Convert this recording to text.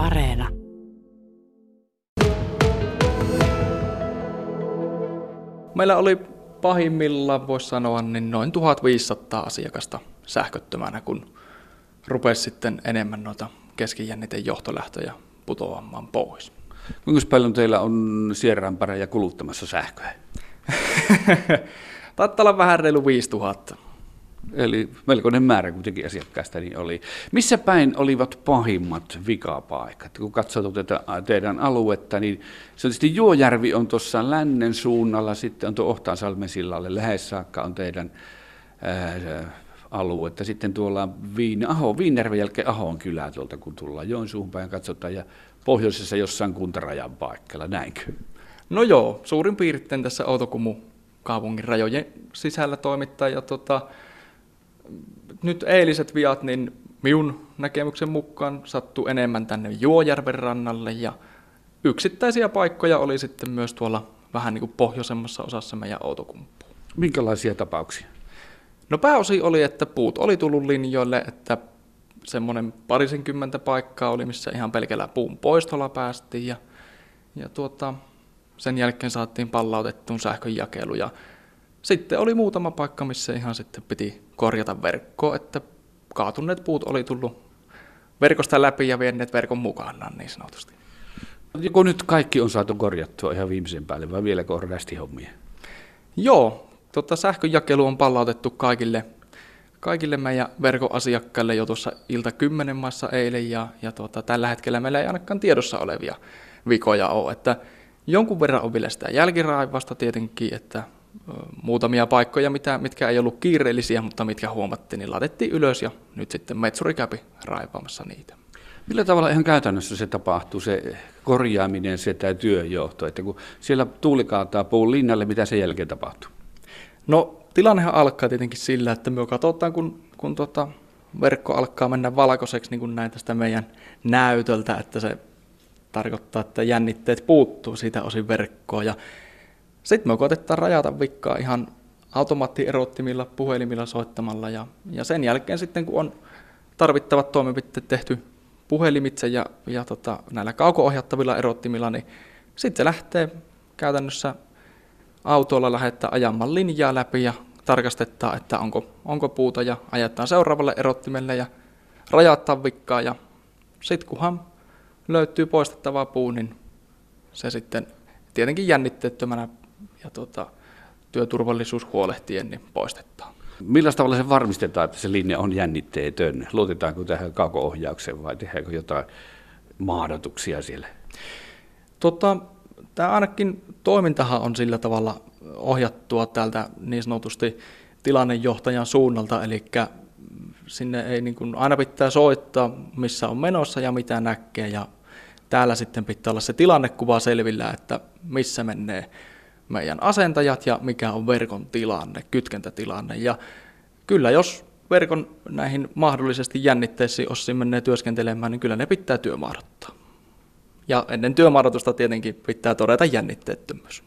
Areena. Meillä oli pahimmillaan, voisi sanoa, niin noin 1500 asiakasta sähköttömänä, kun rupesi sitten enemmän noita keskijänniten johtolähtöjä putoamaan pois. Kuinka paljon teillä on sierraanpareja kuluttamassa sähköä? Taitaa olla vähän reilu 5000. Eli melkoinen määrä kuitenkin asiakkaista niin oli. Missä päin olivat pahimmat vikapaikat? Kun katsoo tätä teidän aluetta, niin se on tietysti Juojärvi on tuossa lännen suunnalla, sitten on tuo Ohtaansalmen sillalle lähes saakka on teidän ää, aluetta. Sitten tuolla Viin, Aho, Viinerven jälkeen Ahon kylä tuolta, kun tullaan Joensuuhun päin katsotaan, ja pohjoisessa jossain kuntarajan paikalla, näinkö? No joo, suurin piirtein tässä Outokumu kaupungin rajojen sisällä toimittaa. Ja tota, nyt eiliset viat, niin minun näkemyksen mukaan sattuu enemmän tänne Juojärven rannalle ja yksittäisiä paikkoja oli sitten myös tuolla vähän niin kuin pohjoisemmassa osassa meidän Outokumpua. Minkälaisia tapauksia? No pääosi oli, että puut oli tullut linjoille, että semmoinen parisenkymmentä paikkaa oli, missä ihan pelkällä puun poistolla päästiin ja, ja tuota, sen jälkeen saatiin pallautettuun sähkönjakelu ja sitten oli muutama paikka, missä ihan sitten piti korjata verkkoa, että kaatuneet puut oli tullut verkosta läpi ja vienneet verkon mukanaan niin sanotusti. Joko nyt kaikki on saatu korjattua ihan viimeisen päälle vai vieläkö on hommia? Joo, tota, sähkönjakelu on pallautettu kaikille, kaikille meidän verkoasiakkaille jo tuossa ilta kymmenen maassa eilen ja, ja tota, tällä hetkellä meillä ei ainakaan tiedossa olevia vikoja ole, että jonkun verran on vielä sitä jälkiraivasta tietenkin, että muutamia paikkoja, mitä, mitkä ei ollut kiireellisiä, mutta mitkä huomattiin, niin laitettiin ylös ja nyt sitten metsuri kävi raivaamassa niitä. Millä tavalla ihan käytännössä se tapahtuu, se korjaaminen, se tämä työjohto, että kun siellä tuuli kaataa puun linnalle, mitä sen jälkeen tapahtuu? No tilannehan alkaa tietenkin sillä, että me katsotaan, kun, kun tota, verkko alkaa mennä valkoiseksi, niin kuin näin tästä meidän näytöltä, että se tarkoittaa, että jännitteet puuttuu siitä osin verkkoa ja sitten me koitetaan rajata vikkaa ihan automaattierottimilla, puhelimilla soittamalla ja, ja sen jälkeen sitten kun on tarvittavat toimenpiteet tehty puhelimitse ja, ja tota, näillä kauko-ohjattavilla erottimilla, niin sitten se lähtee käytännössä autolla lähettää ajamaan linjaa läpi ja tarkastetaan, että onko, onko puuta ja ajetaan seuraavalle erottimelle ja rajataan vikkaa ja sitten kunhan löytyy poistettavaa puu, niin se sitten tietenkin jännitteettömänä ja tota, työturvallisuus huolehtien niin poistetaan. Millä tavalla se varmistetaan, että se linja on jännitteetön? Luotetaanko tähän kauko-ohjaukseen vai tehdäänkö jotain mahdotuksia siellä? Tota, tämä ainakin toimintahan on sillä tavalla ohjattua täältä niin sanotusti tilannejohtajan suunnalta, eli sinne ei niin kuin, aina pitää soittaa, missä on menossa ja mitä näkee, ja täällä sitten pitää olla se tilannekuva selvillä, että missä menee meidän asentajat ja mikä on verkon tilanne, kytkentätilanne. Ja kyllä jos verkon näihin mahdollisesti jännitteisiin osin menee työskentelemään, niin kyllä ne pitää työmahdottaa. Ja ennen työmahdotusta tietenkin pitää todeta jännitteettömyys.